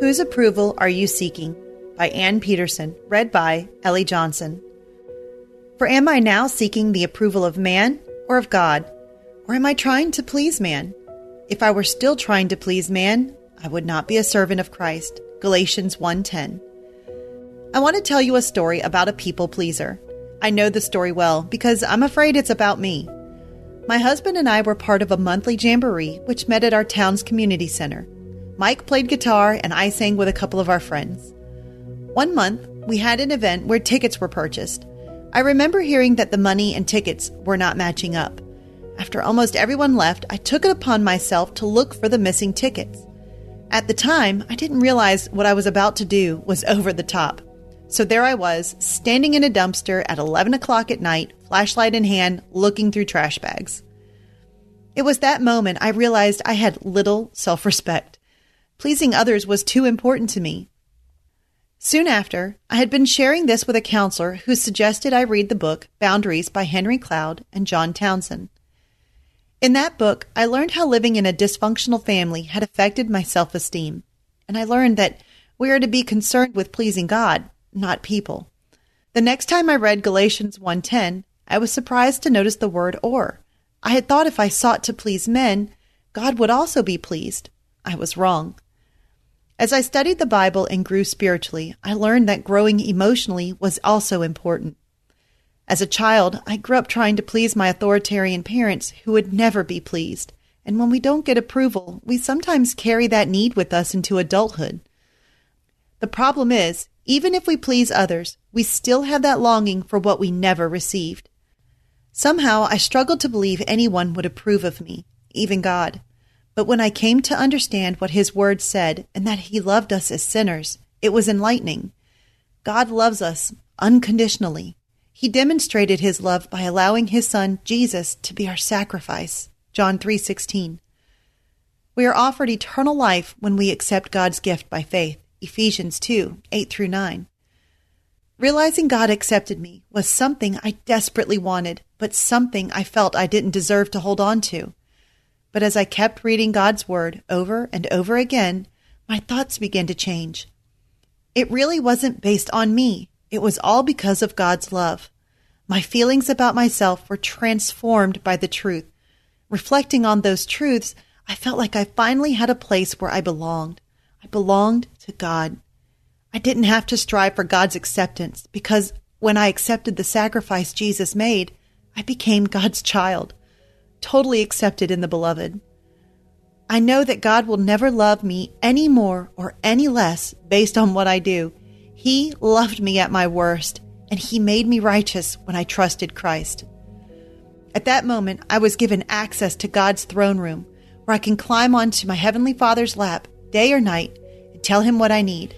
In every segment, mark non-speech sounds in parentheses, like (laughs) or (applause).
Whose Approval Are You Seeking? by Ann Peterson, read by Ellie Johnson. For am I now seeking the approval of man or of God? Or am I trying to please man? If I were still trying to please man, I would not be a servant of Christ. Galatians 1:10. I want to tell you a story about a people pleaser. I know the story well because I'm afraid it's about me. My husband and I were part of a monthly jamboree which met at our town's community center. Mike played guitar and I sang with a couple of our friends. One month, we had an event where tickets were purchased. I remember hearing that the money and tickets were not matching up. After almost everyone left, I took it upon myself to look for the missing tickets. At the time, I didn't realize what I was about to do was (laughs) over the top. So there I was, standing in a dumpster at 11 o'clock at night, flashlight in hand, looking through trash bags. It was that moment I realized I had little self respect. Pleasing others was too important to me. Soon after, I had been sharing this with a counselor who suggested I read the book Boundaries by Henry Cloud and John Townsend. In that book, I learned how living in a dysfunctional family had affected my self esteem, and I learned that we are to be concerned with pleasing God, not people. The next time I read Galatians 1:10, I was surprised to notice the word or. I had thought if I sought to please men, God would also be pleased. I was wrong. As I studied the Bible and grew spiritually, I learned that growing emotionally was also important. As a child, I grew up trying to please my authoritarian parents who would never be pleased. And when we don't get approval, we sometimes carry that need with us into adulthood. The problem is, even if we please others, we still have that longing for what we never received. Somehow I struggled to believe anyone would approve of me, even God. But when I came to understand what His Word said and that He loved us as sinners, it was enlightening. God loves us unconditionally. He demonstrated His love by allowing His Son Jesus to be our sacrifice. John 3:16. We are offered eternal life when we accept God's gift by faith. Ephesians 2 8 through 9. Realizing God accepted me was something I desperately wanted, but something I felt I didn't deserve to hold on to. But as I kept reading God's Word over and over again, my thoughts began to change. It really wasn't based on me, it was all because of God's love. My feelings about myself were transformed by the truth. Reflecting on those truths, I felt like I finally had a place where I belonged. I belonged to God. I didn't have to strive for God's acceptance because when I accepted the sacrifice Jesus made, I became God's child, totally accepted in the beloved. I know that God will never love me any more or any less based on what I do. He loved me at my worst, and He made me righteous when I trusted Christ. At that moment, I was given access to God's throne room, where I can climb onto my Heavenly Father's lap day or night, and tell him what I need.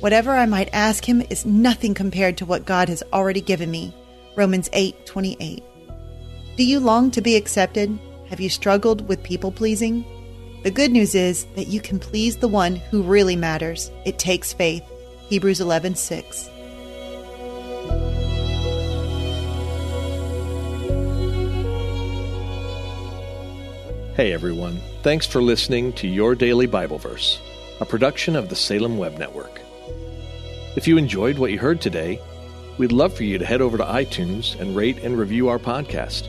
Whatever I might ask him is nothing compared to what God has already given me. Romans 8:28. Do you long to be accepted? Have you struggled with people pleasing? The good news is that you can please the one who really matters. It takes faith. Hebrews 11:6. Hey everyone, thanks for listening to Your Daily Bible Verse, a production of the Salem Web Network. If you enjoyed what you heard today, we'd love for you to head over to iTunes and rate and review our podcast.